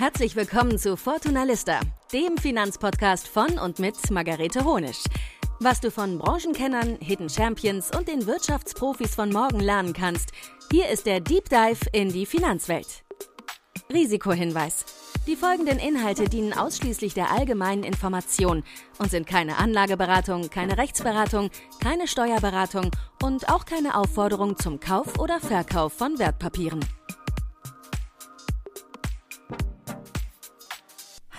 Herzlich willkommen zu Fortuna Lista, dem Finanzpodcast von und mit Margarete Honisch. Was du von Branchenkennern, Hidden Champions und den Wirtschaftsprofis von morgen lernen kannst, hier ist der Deep Dive in die Finanzwelt. Risikohinweis. Die folgenden Inhalte dienen ausschließlich der allgemeinen Information und sind keine Anlageberatung, keine Rechtsberatung, keine Steuerberatung und auch keine Aufforderung zum Kauf oder Verkauf von Wertpapieren.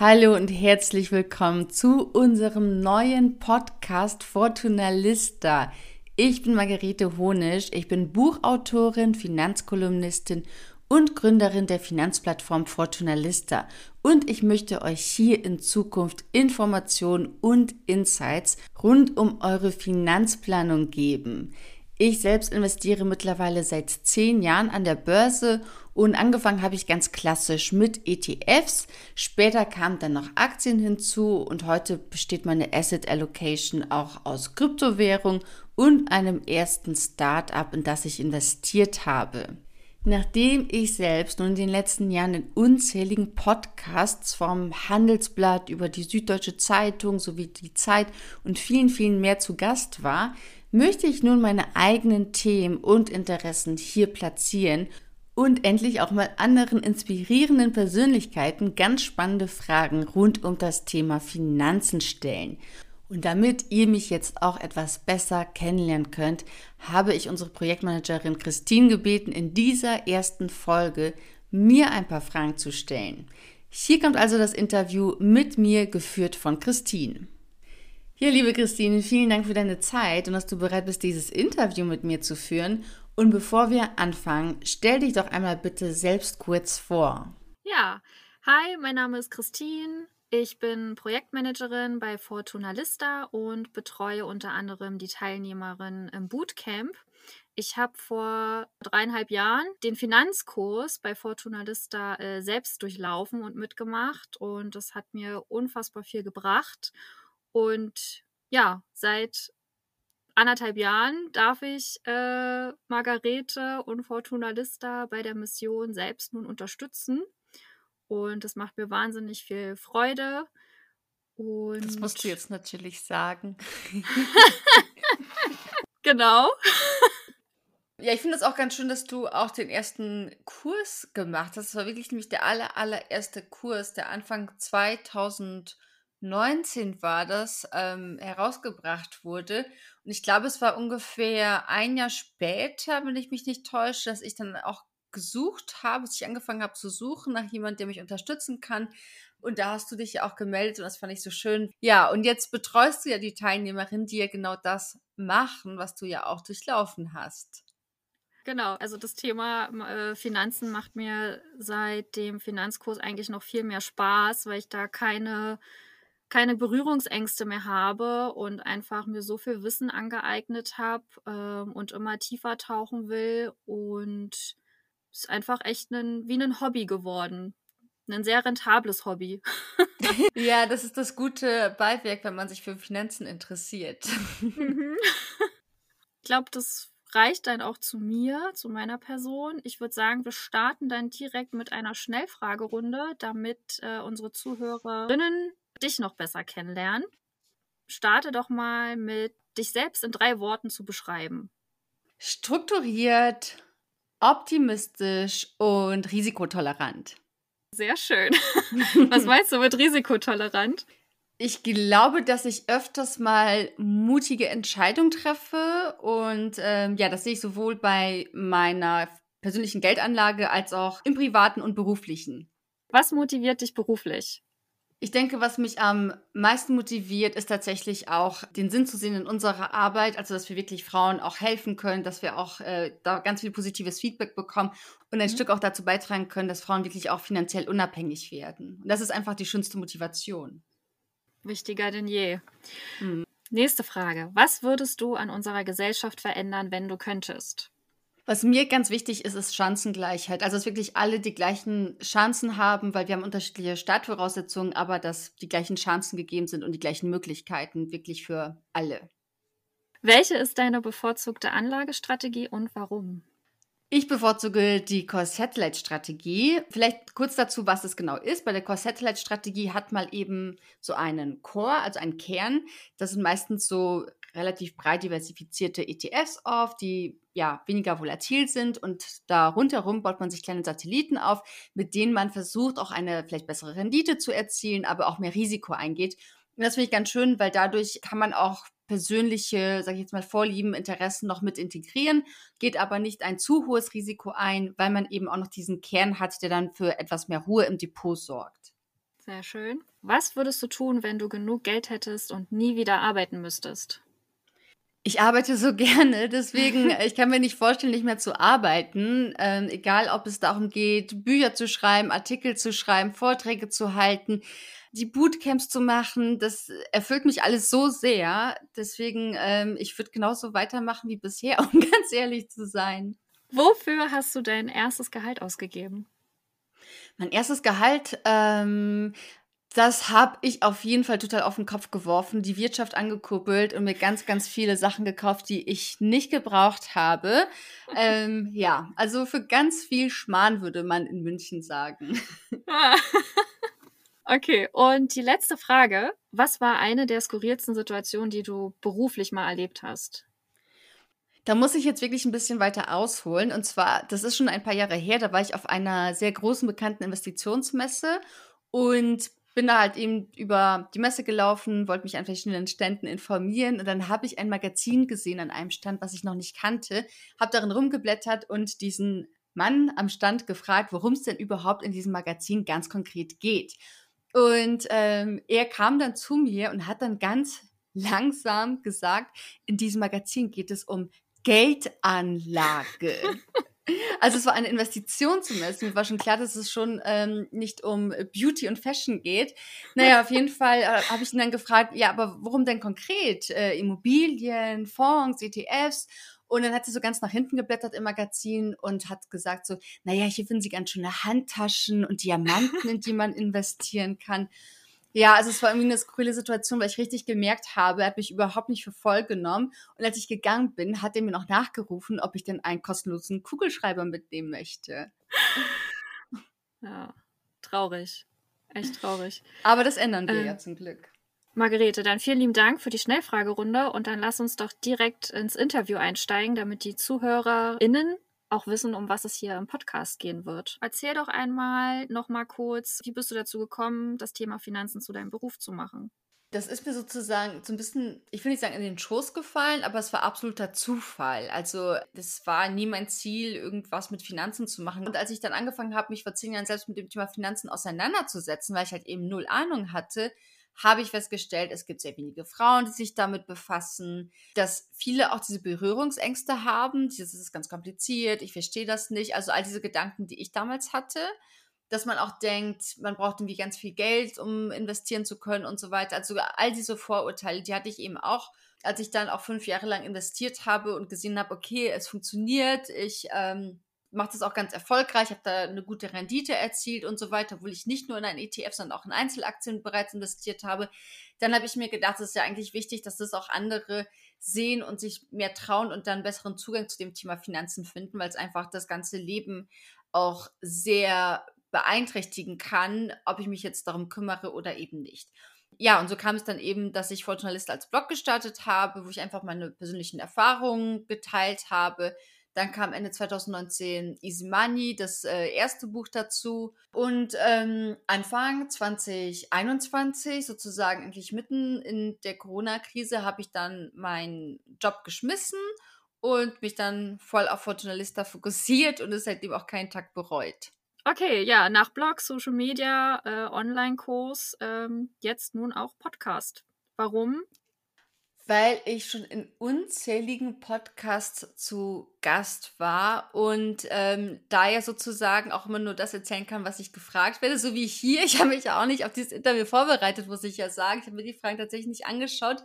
Hallo und herzlich willkommen zu unserem neuen Podcast Fortuna Lista. Ich bin Margarete Honisch, ich bin Buchautorin, Finanzkolumnistin und Gründerin der Finanzplattform Fortuna Lista und ich möchte euch hier in Zukunft Informationen und Insights rund um eure Finanzplanung geben. Ich selbst investiere mittlerweile seit zehn Jahren an der Börse und angefangen habe ich ganz klassisch mit ETFs. Später kamen dann noch Aktien hinzu und heute besteht meine Asset Allocation auch aus Kryptowährung und einem ersten Startup, in das ich investiert habe. Nachdem ich selbst nun in den letzten Jahren in unzähligen Podcasts vom Handelsblatt über die Süddeutsche Zeitung sowie die Zeit und vielen, vielen mehr zu Gast war, möchte ich nun meine eigenen Themen und Interessen hier platzieren und endlich auch mal anderen inspirierenden Persönlichkeiten ganz spannende Fragen rund um das Thema Finanzen stellen. Und damit ihr mich jetzt auch etwas besser kennenlernen könnt, habe ich unsere Projektmanagerin Christine gebeten, in dieser ersten Folge mir ein paar Fragen zu stellen. Hier kommt also das Interview mit mir, geführt von Christine. Ja, liebe Christine, vielen Dank für deine Zeit und dass du bereit bist, dieses Interview mit mir zu führen. Und bevor wir anfangen, stell dich doch einmal bitte selbst kurz vor. Ja, hi, mein Name ist Christine. Ich bin Projektmanagerin bei Fortuna Lista und betreue unter anderem die Teilnehmerin im Bootcamp. Ich habe vor dreieinhalb Jahren den Finanzkurs bei Fortuna Lista äh, selbst durchlaufen und mitgemacht und das hat mir unfassbar viel gebracht. Und ja, seit anderthalb Jahren darf ich äh, Margarete und Fortuna Lista bei der Mission selbst nun unterstützen. Und das macht mir wahnsinnig viel Freude. Und das musst du jetzt natürlich sagen. genau. Ja, ich finde es auch ganz schön, dass du auch den ersten Kurs gemacht hast. Das war wirklich nämlich der aller, allererste Kurs, der Anfang 2000 19 war das, ähm, herausgebracht wurde. Und ich glaube, es war ungefähr ein Jahr später, wenn ich mich nicht täusche, dass ich dann auch gesucht habe, dass ich angefangen habe zu suchen nach jemandem, der mich unterstützen kann. Und da hast du dich ja auch gemeldet und das fand ich so schön. Ja, und jetzt betreust du ja die Teilnehmerin, die ja genau das machen, was du ja auch durchlaufen hast. Genau, also das Thema äh, Finanzen macht mir seit dem Finanzkurs eigentlich noch viel mehr Spaß, weil ich da keine keine Berührungsängste mehr habe und einfach mir so viel Wissen angeeignet habe ähm, und immer tiefer tauchen will und es ist einfach echt ein, wie ein Hobby geworden. Ein sehr rentables Hobby. ja, das ist das gute Beiwerk, wenn man sich für Finanzen interessiert. Mhm. ich glaube, das reicht dann auch zu mir, zu meiner Person. Ich würde sagen, wir starten dann direkt mit einer Schnellfragerunde, damit äh, unsere Zuhörerinnen dich noch besser kennenlernen. Starte doch mal mit dich selbst in drei Worten zu beschreiben. Strukturiert, optimistisch und risikotolerant. Sehr schön. Was meinst du mit risikotolerant? Ich glaube, dass ich öfters mal mutige Entscheidungen treffe und ähm, ja, das sehe ich sowohl bei meiner persönlichen Geldanlage als auch im privaten und beruflichen. Was motiviert dich beruflich? Ich denke, was mich am meisten motiviert, ist tatsächlich auch den Sinn zu sehen in unserer Arbeit, also dass wir wirklich Frauen auch helfen können, dass wir auch äh, da ganz viel positives Feedback bekommen und ein mhm. Stück auch dazu beitragen können, dass Frauen wirklich auch finanziell unabhängig werden. Und das ist einfach die schönste Motivation. Wichtiger denn je. Mhm. Nächste Frage. Was würdest du an unserer Gesellschaft verändern, wenn du könntest? Was mir ganz wichtig ist, ist Chancengleichheit. Also, dass wirklich alle die gleichen Chancen haben, weil wir haben unterschiedliche Startvoraussetzungen, aber dass die gleichen Chancen gegeben sind und die gleichen Möglichkeiten wirklich für alle. Welche ist deine bevorzugte Anlagestrategie und warum? Ich bevorzuge die Core-Satellite-Strategie. Vielleicht kurz dazu, was es genau ist. Bei der Core-Satellite-Strategie hat man eben so einen Core, also einen Kern. Das sind meistens so relativ breit diversifizierte ETFs auf, die ja weniger volatil sind und da rundherum baut man sich kleine Satelliten auf, mit denen man versucht, auch eine vielleicht bessere Rendite zu erzielen, aber auch mehr Risiko eingeht. Und das finde ich ganz schön, weil dadurch kann man auch persönliche, sage ich jetzt mal, Vorlieben, Interessen noch mit integrieren, geht aber nicht ein zu hohes Risiko ein, weil man eben auch noch diesen Kern hat, der dann für etwas mehr Ruhe im Depot sorgt. Sehr schön. Was würdest du tun, wenn du genug Geld hättest und nie wieder arbeiten müsstest? Ich arbeite so gerne, deswegen, ich kann mir nicht vorstellen, nicht mehr zu arbeiten. Ähm, egal, ob es darum geht, Bücher zu schreiben, Artikel zu schreiben, Vorträge zu halten die Bootcamps zu machen, das erfüllt mich alles so sehr. Deswegen, ähm, ich würde genauso weitermachen wie bisher, um ganz ehrlich zu sein. Wofür hast du dein erstes Gehalt ausgegeben? Mein erstes Gehalt, ähm, das habe ich auf jeden Fall total auf den Kopf geworfen, die Wirtschaft angekuppelt und mir ganz, ganz viele Sachen gekauft, die ich nicht gebraucht habe. ähm, ja, also für ganz viel Schmarrn würde man in München sagen. Okay, und die letzte Frage. Was war eine der skurrilsten Situationen, die du beruflich mal erlebt hast? Da muss ich jetzt wirklich ein bisschen weiter ausholen. Und zwar, das ist schon ein paar Jahre her, da war ich auf einer sehr großen bekannten Investitionsmesse und bin da halt eben über die Messe gelaufen, wollte mich an verschiedenen Ständen informieren und dann habe ich ein Magazin gesehen an einem Stand, was ich noch nicht kannte, habe darin rumgeblättert und diesen Mann am Stand gefragt, worum es denn überhaupt in diesem Magazin ganz konkret geht. Und ähm, er kam dann zu mir und hat dann ganz langsam gesagt, in diesem Magazin geht es um Geldanlage. Also es war eine Investition zum Essen. Mir war schon klar, dass es schon ähm, nicht um Beauty und Fashion geht. Naja, auf jeden Fall äh, habe ich ihn dann gefragt, ja, aber worum denn konkret? Äh, Immobilien, Fonds, ETFs? Und dann hat sie so ganz nach hinten geblättert im Magazin und hat gesagt so, naja, hier finden Sie ganz schöne Handtaschen und Diamanten, in die man investieren kann. Ja, also es war irgendwie eine skurrile Situation, weil ich richtig gemerkt habe, er hat mich überhaupt nicht für voll genommen. Und als ich gegangen bin, hat er mir noch nachgerufen, ob ich denn einen kostenlosen Kugelschreiber mitnehmen möchte. Ja, traurig. Echt traurig. Aber das ändern wir äh, ja zum Glück. Margarete, dann vielen lieben Dank für die Schnellfragerunde und dann lass uns doch direkt ins Interview einsteigen, damit die ZuhörerInnen auch wissen, um was es hier im Podcast gehen wird. Erzähl doch einmal noch mal kurz, wie bist du dazu gekommen, das Thema Finanzen zu deinem Beruf zu machen? Das ist mir sozusagen so ein bisschen, ich will nicht sagen in den Schoß gefallen, aber es war absoluter Zufall. Also das war nie mein Ziel, irgendwas mit Finanzen zu machen. Und als ich dann angefangen habe, mich vor zehn Jahren selbst mit dem Thema Finanzen auseinanderzusetzen, weil ich halt eben null Ahnung hatte, habe ich festgestellt, es gibt sehr wenige Frauen, die sich damit befassen, dass viele auch diese Berührungsängste haben. Das ist ganz kompliziert, ich verstehe das nicht. Also all diese Gedanken, die ich damals hatte, dass man auch denkt, man braucht irgendwie ganz viel Geld, um investieren zu können und so weiter. Also all diese Vorurteile, die hatte ich eben auch, als ich dann auch fünf Jahre lang investiert habe und gesehen habe, okay, es funktioniert, ich ähm, macht es auch ganz erfolgreich, habe da eine gute Rendite erzielt und so weiter, obwohl ich nicht nur in ein ETF, sondern auch in Einzelaktien bereits investiert habe. Dann habe ich mir gedacht, es ist ja eigentlich wichtig, dass das auch andere sehen und sich mehr trauen und dann besseren Zugang zu dem Thema Finanzen finden, weil es einfach das ganze Leben auch sehr beeinträchtigen kann, ob ich mich jetzt darum kümmere oder eben nicht. Ja, und so kam es dann eben, dass ich Fortunalist als Blog gestartet habe, wo ich einfach meine persönlichen Erfahrungen geteilt habe, dann kam Ende 2019 Easy Money, das äh, erste Buch dazu. Und ähm, Anfang 2021, sozusagen eigentlich mitten in der Corona-Krise, habe ich dann meinen Job geschmissen und mich dann voll auf Fortunalista fokussiert und es seitdem auch keinen Tag bereut. Okay, ja, nach Blog, Social Media, äh, Online-Kurs, ähm, jetzt nun auch Podcast. Warum? Weil ich schon in unzähligen Podcasts zu Gast war und ähm, da ja sozusagen auch immer nur das erzählen kann, was ich gefragt werde, so wie hier. Ich habe mich ja auch nicht auf dieses Interview vorbereitet, muss ich ja sagen. Ich habe mir die Fragen tatsächlich nicht angeschaut.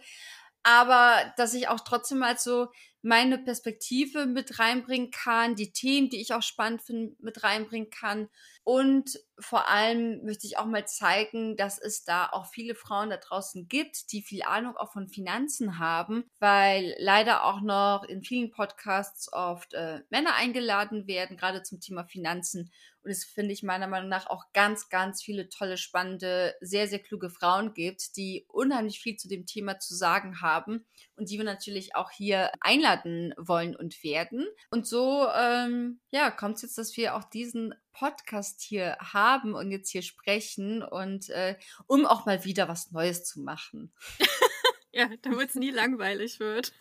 Aber dass ich auch trotzdem mal so meine Perspektive mit reinbringen kann, die Themen, die ich auch spannend finde, mit reinbringen kann. Und vor allem möchte ich auch mal zeigen, dass es da auch viele Frauen da draußen gibt, die viel Ahnung auch von Finanzen haben, weil leider auch noch in vielen Podcasts oft äh, Männer eingeladen werden, gerade zum Thema Finanzen. Und es finde ich meiner Meinung nach auch ganz, ganz viele tolle, spannende, sehr, sehr kluge Frauen gibt, die unheimlich viel zu dem Thema zu sagen haben und die wir natürlich auch hier einladen wollen und werden. Und so, ähm, ja, kommt es jetzt, dass wir auch diesen Podcast hier haben und jetzt hier sprechen und äh, um auch mal wieder was Neues zu machen. ja, damit es nie langweilig wird.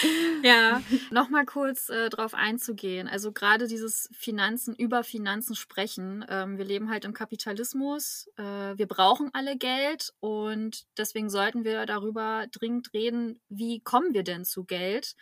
ja, nochmal kurz äh, drauf einzugehen. Also gerade dieses Finanzen, über Finanzen sprechen. Ähm, wir leben halt im Kapitalismus. Äh, wir brauchen alle Geld und deswegen sollten wir darüber dringend reden, wie kommen wir denn zu Geld?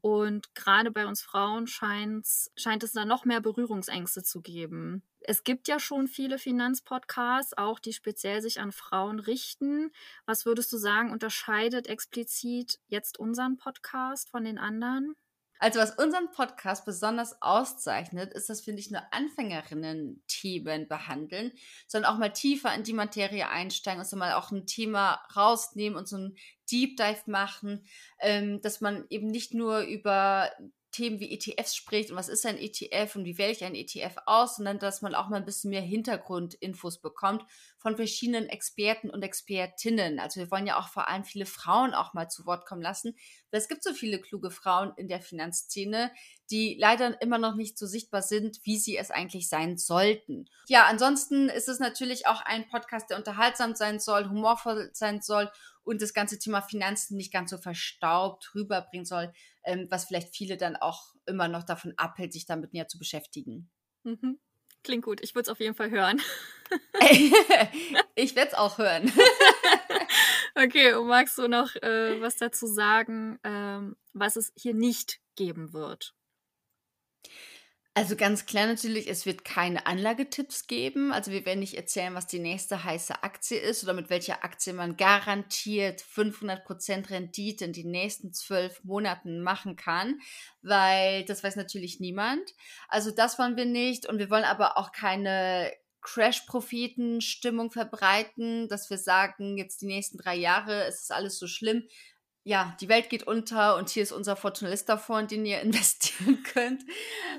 Und gerade bei uns Frauen scheint es da noch mehr Berührungsängste zu geben. Es gibt ja schon viele Finanzpodcasts, auch die speziell sich an Frauen richten. Was würdest du sagen, unterscheidet explizit jetzt unseren Podcast von den anderen? Also was unseren Podcast besonders auszeichnet, ist, dass wir nicht nur Anfängerinnen-Themen behandeln, sondern auch mal tiefer in die Materie einsteigen und so mal auch ein Thema rausnehmen und so ein Deep Dive machen, ähm, dass man eben nicht nur über Themen wie ETFs spricht und was ist ein ETF und wie wähle ich ein ETF aus, sondern dass man auch mal ein bisschen mehr Hintergrundinfos bekommt von verschiedenen Experten und Expertinnen. Also wir wollen ja auch vor allem viele Frauen auch mal zu Wort kommen lassen, es gibt so viele kluge Frauen in der Finanzszene, die leider immer noch nicht so sichtbar sind, wie sie es eigentlich sein sollten. Ja, ansonsten ist es natürlich auch ein Podcast, der unterhaltsam sein soll, humorvoll sein soll und das ganze Thema Finanzen nicht ganz so verstaubt rüberbringen soll, ähm, was vielleicht viele dann auch immer noch davon abhält, sich damit näher zu beschäftigen. Mhm. Klingt gut. Ich würde es auf jeden Fall hören. ich werde es auch hören. okay, und magst du noch äh, was dazu sagen, ähm, was es hier nicht geben wird? Also ganz klar natürlich, es wird keine Anlagetipps geben. Also wir werden nicht erzählen, was die nächste heiße Aktie ist oder mit welcher Aktie man garantiert 500% Rendite in den nächsten zwölf Monaten machen kann, weil das weiß natürlich niemand. Also das wollen wir nicht und wir wollen aber auch keine Crash-Propheten-Stimmung verbreiten, dass wir sagen, jetzt die nächsten drei Jahre ist es alles so schlimm ja, die Welt geht unter und hier ist unser Fortunalista-Fonds, den ihr investieren könnt.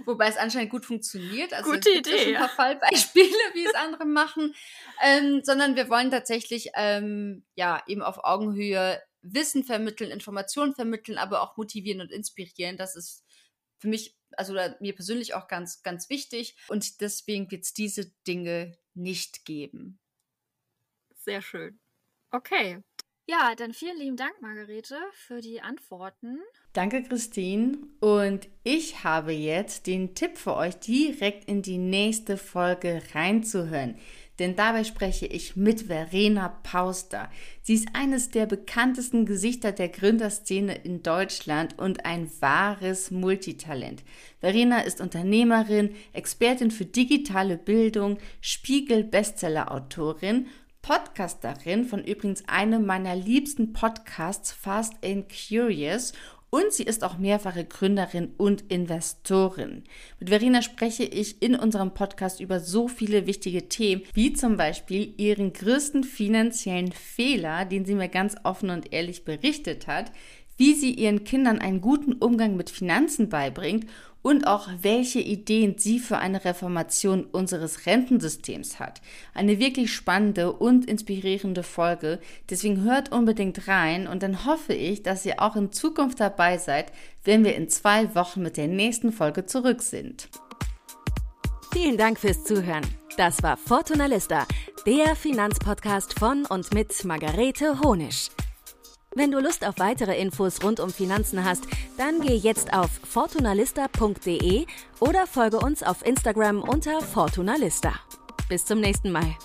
Wobei es anscheinend gut funktioniert. Also Gute es Idee. Ja ein paar Fallbeispiele, wie es andere machen. Ähm, sondern wir wollen tatsächlich ähm, ja eben auf Augenhöhe Wissen vermitteln, Informationen vermitteln, aber auch motivieren und inspirieren. Das ist für mich, also mir persönlich auch ganz, ganz wichtig. Und deswegen wird es diese Dinge nicht geben. Sehr schön. Okay, ja, dann vielen lieben Dank, Margarete, für die Antworten. Danke, Christine. Und ich habe jetzt den Tipp für euch, direkt in die nächste Folge reinzuhören. Denn dabei spreche ich mit Verena Pauster. Sie ist eines der bekanntesten Gesichter der Gründerszene in Deutschland und ein wahres Multitalent. Verena ist Unternehmerin, Expertin für digitale Bildung, Spiegel-Bestseller-Autorin Podcasterin von übrigens einem meiner liebsten Podcasts, Fast and Curious. Und sie ist auch mehrfache Gründerin und Investorin. Mit Verena spreche ich in unserem Podcast über so viele wichtige Themen, wie zum Beispiel ihren größten finanziellen Fehler, den sie mir ganz offen und ehrlich berichtet hat, wie sie ihren Kindern einen guten Umgang mit Finanzen beibringt und auch welche Ideen sie für eine Reformation unseres Rentensystems hat. Eine wirklich spannende und inspirierende Folge. Deswegen hört unbedingt rein und dann hoffe ich, dass ihr auch in Zukunft dabei seid, wenn wir in zwei Wochen mit der nächsten Folge zurück sind. Vielen Dank fürs Zuhören. Das war Fortuna Lista, der Finanzpodcast von und mit Margarete Honisch. Wenn du Lust auf weitere Infos rund um Finanzen hast, dann geh jetzt auf fortunalista.de oder folge uns auf Instagram unter Fortunalista. Bis zum nächsten Mal.